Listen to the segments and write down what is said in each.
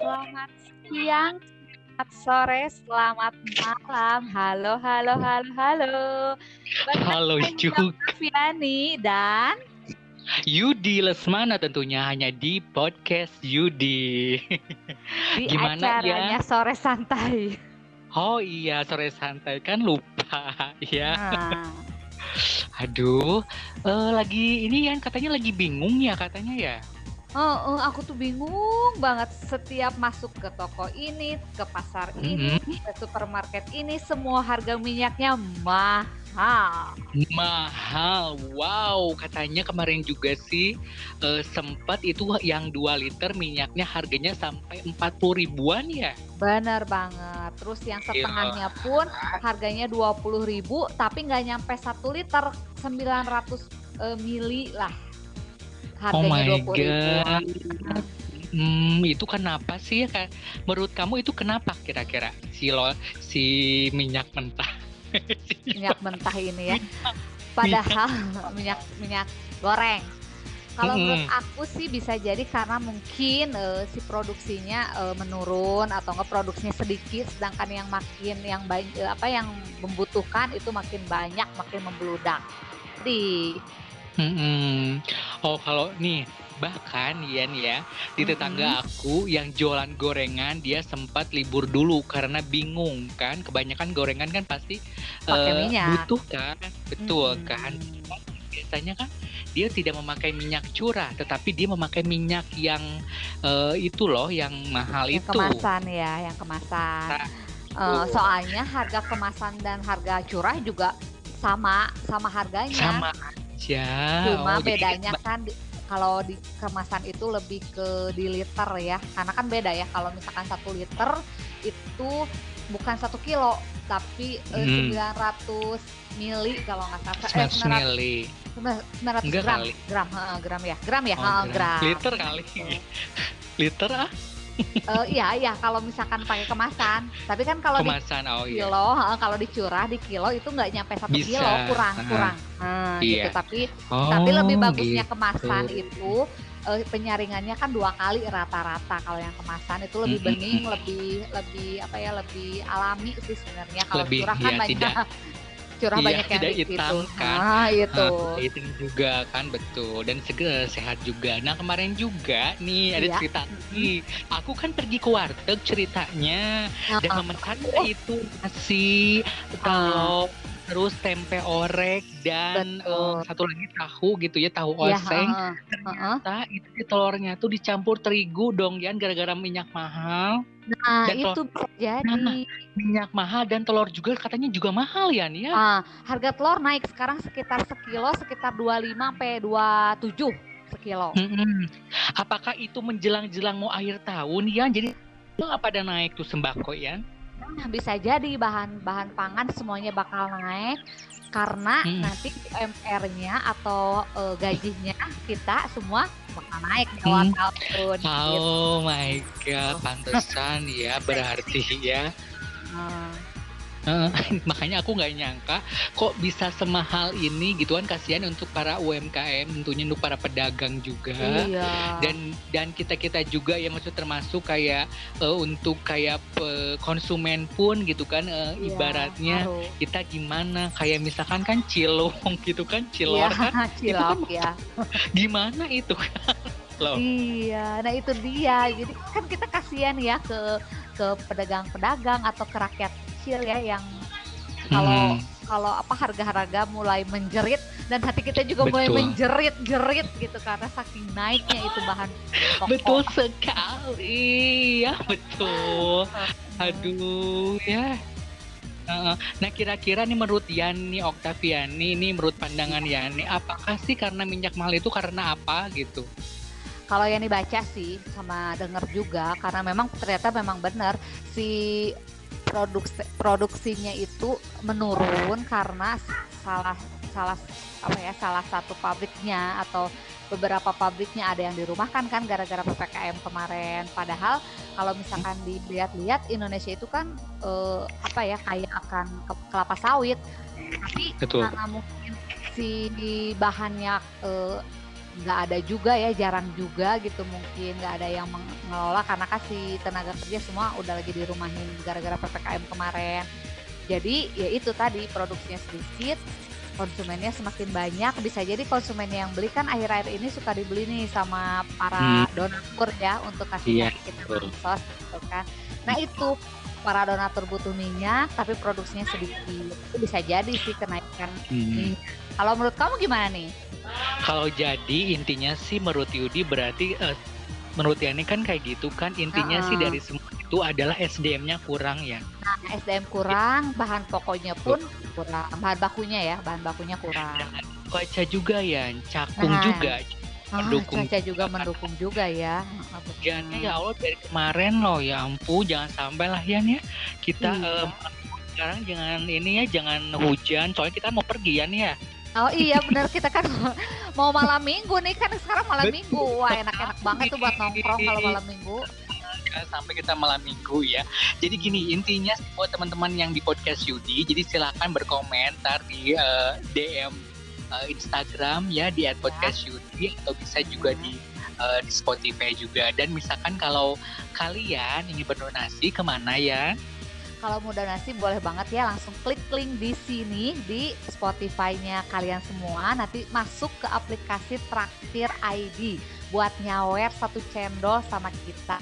selamat siang, selamat sore, selamat malam. Halo, halo, halo, halo. Halo juga. Fiani dan Yudi Lesmana tentunya hanya di podcast Yudi. di Gimana acaranya ya? sore santai. Oh iya sore santai kan lupa ya. Nah, Aduh, eh, lagi ini kan katanya lagi bingung ya katanya ya. Oh, oh, aku tuh bingung banget setiap masuk ke toko ini, ke pasar ini, ke supermarket ini, semua harga minyaknya mahal. Mahal, wow katanya kemarin juga sih eh, sempat itu yang 2 liter minyaknya harganya sampai 40 ribuan ya. Bener banget. Terus yang Iya. setengahnya pun harganya 20.000 tapi nggak nyampe 1 liter 900 eh, mili lah. Oh my Harganya 20 ribuan. Hmm, itu kenapa sih ya? Kak? Menurut kamu itu kenapa kira-kira si lo si minyak mentah? Minyak mentah ini ya. Padahal minyak minyak goreng. Kalau Mm-mm. menurut aku sih bisa jadi karena mungkin eh, si produksinya eh, menurun atau enggak produksinya sedikit sedangkan yang makin yang banyak apa yang membutuhkan itu makin banyak makin membludak. Jadi Mm-mm. Oh kalau nih bahkan ya nih ya di tetangga aku yang jualan gorengan dia sempat libur dulu karena bingung kan kebanyakan gorengan kan pasti Pakai minyak. butuh kan betul kan biasanya kan dia tidak memakai minyak curah tetapi dia memakai minyak yang eh, itu loh yang mahal yang itu kemasan ya, yang kemasan. Nah, betul. soalnya harga kemasan dan harga curah juga sama sama harganya. sama aja Cuma Oh, jadi bedanya kan di- kalau di kemasan itu lebih ke di liter ya, karena kan beda ya. Kalau misalkan satu liter itu bukan satu kilo, tapi eh, Hmm. 900 mili kalau nggak salah. Eh, 900 900, mili 900 Enggak gram, kali. gram, heeh, gram ya, gram ya, Oh, heeh, gram. gram. liter kali liter ah Eh, iya, iya. Kalau misalkan pakai kemasan, tapi kan kalau di oh iya kilo kalau dicurah di kilo itu nggak nyampe satu Bisa. kilo kurang Ah. kurang nah, Iya. gitu tapi Oh, tapi lebih bagusnya gitu. kemasan itu eh, penyaringannya kan dua kali rata-rata kalau yang kemasan itu lebih bening lebih lebih apa ya lebih alami sih sebenarnya kalau curah kan iya, banyak tidak- curah iya, banyak yang hitam situ. kan. ah itu Ah, itu juga kan betul dan segera sehat juga. Nah kemarin juga nih ada Iya. cerita nih. Aku kan pergi ke warteg ceritanya dan Heeh. memesan itu nasi, telur, terus tempe orek dan Betul. eh, satu lagi tahu gitu ya tahu Iya, oseng. heeh, heeh. Ternyata itu di telurnya tuh dicampur terigu dong Yan gara-gara minyak mahal. nah Dan itu jadi Minyak mahal dan telur juga katanya juga mahal ya. Ah, harga telur naik sekarang sekitar sekilo sekitar 25 sampai 27 sekilo. Mm-mm. Apakah itu menjelang-jelang mau akhir tahun ya? Jadi nggak pada naik tuh sembako ya? Nah, bisa jadi bahan-bahan pangan semuanya bakal naik karena Hmm. nanti UMR-nya atau eh, gajinya kita semua bakal naik di awal Hmm. tahun. gitu. Oh my god, pantesan ya berarti ya. Nah, Makanya aku nggak nyangka kok bisa semahal ini gitu kan kasihan untuk para UMKM tentunya untuk para pedagang juga. iya. dan dan kita kita juga ya maksud termasuk kayak eh, untuk kayak pe- konsumen pun gitu kan eh, Iya, ibaratnya kita gimana kayak misalkan kan cilok gitu kan Iya, cilor kan cilok ya. gimana itu loh Iya, nah itu dia. Jadi kan kita kasihan ya ke ke pedagang-pedagang atau ke rakyat kecil ya yang kalau Hmm, kalau apa harga-harga mulai menjerit dan hati kita juga mulai Betul. menjerit-jerit gitu karena saking naiknya itu bahan pokok. betul sekali ya betul aduh ya. Nah kira-kira nih menurut Yani Oktaviani nih menurut pandangan Yani apakah sih karena minyak mahal itu karena apa gitu? Kalau yang dibaca sih sama denger juga karena memang ternyata memang benar si produksi produksinya itu menurun karena salah salah apa ya salah satu pabriknya atau beberapa pabriknya ada yang dirumahkan kan gara-gara ppkm kemarin. Padahal kalau misalkan dilihat-lihat Indonesia itu kan eh, apa ya kaya akan ke- kelapa sawit, tapi Betul. karena mungkin si bahannya eh, nggak ada juga ya, jarang juga gitu mungkin nggak ada yang mengelola karena kasih tenaga kerja semua udah lagi di dirumahin gara-gara ppkm kemarin. Jadi ya itu tadi produksinya sedikit, konsumennya semakin banyak, bisa jadi konsumen yang beli kan akhir-akhir ini suka dibeli nih sama para Hmm. donatur ya untuk kasih Iya, kita bansos gitu kan. Nah itu para donatur butuh minyak tapi produksinya sedikit. Itu bisa jadi sih kenaikan Hmm. minyak. Kalau menurut kamu gimana nih? Kalau jadi intinya sih menurut Yudi berarti eh, menurut Yani kan kayak gitu kan intinya sih Heeh. dari semua itu adalah SDM-nya kurang ya. Nah, SDM kurang, bahan pokoknya pun kurang, bahan bakunya ya, bahan bakunya kurang. Cuaca juga ya, cakung Nah. juga. Ah, mendukung cuaca juga mendukung juga ya. Hujannya ya Allah dari kemarin loh ya ampun jangan sampai lah Yan ya kita Iya. em, sekarang jangan ini ya jangan hujan soalnya kita mau pergi Yan ya. Oh iya benar kita kan mau malam minggu nih kan sekarang malam Betul. minggu. Wah enak-enak banget tuh buat nongkrong kalau malam minggu. Sampai kita malam minggu ya. Jadi gini intinya sih buat teman-teman yang di podcast Yudi, jadi silakan berkomentar di eh, DM eh, Instagram ya di @podcast Yudi atau bisa juga di eh, di Spotify juga. Dan misalkan kalau kalian ingin berdonasi ke mana ya? Kalau mau donasi boleh banget ya langsung klik link di sini di Spotify-nya kalian semua. Nanti masuk ke aplikasi Traktir ID buat nyawer satu cendol sama kita.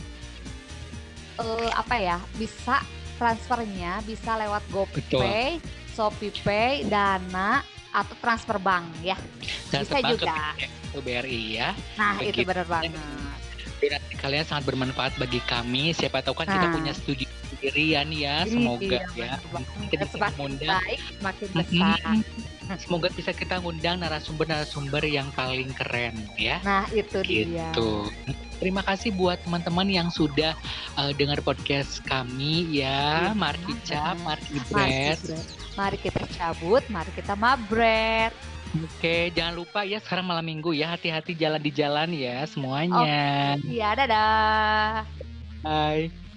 Eh apa ya? Bisa transfernya bisa lewat GoPay, ShopeePay, Dana atau transfer bank ya. Dan Bisa ke juga. ke BRI ya. Nah, itu Begitu. benar banget. Kalian sangat bermanfaat bagi kami. Siapa tahu kan kita Nah. punya studi sendirian ya. Semoga ya. Iya, banget. Kita bisa mengundang. baik, semakin besar. Semoga bisa kita ngundang narasumber-narasumber yang paling keren ya. Nah, itu dia. Gitu. Terima kasih buat teman-teman yang sudah uh, dengar podcast kami ya. Iya. Mari Cap, Mari. Bret. Mari kita cabut, mari kita mabret. Oke, jangan lupa ya sekarang malam minggu ya. Hati-hati jalan di jalan ya semuanya. Iya, dadah. Bye.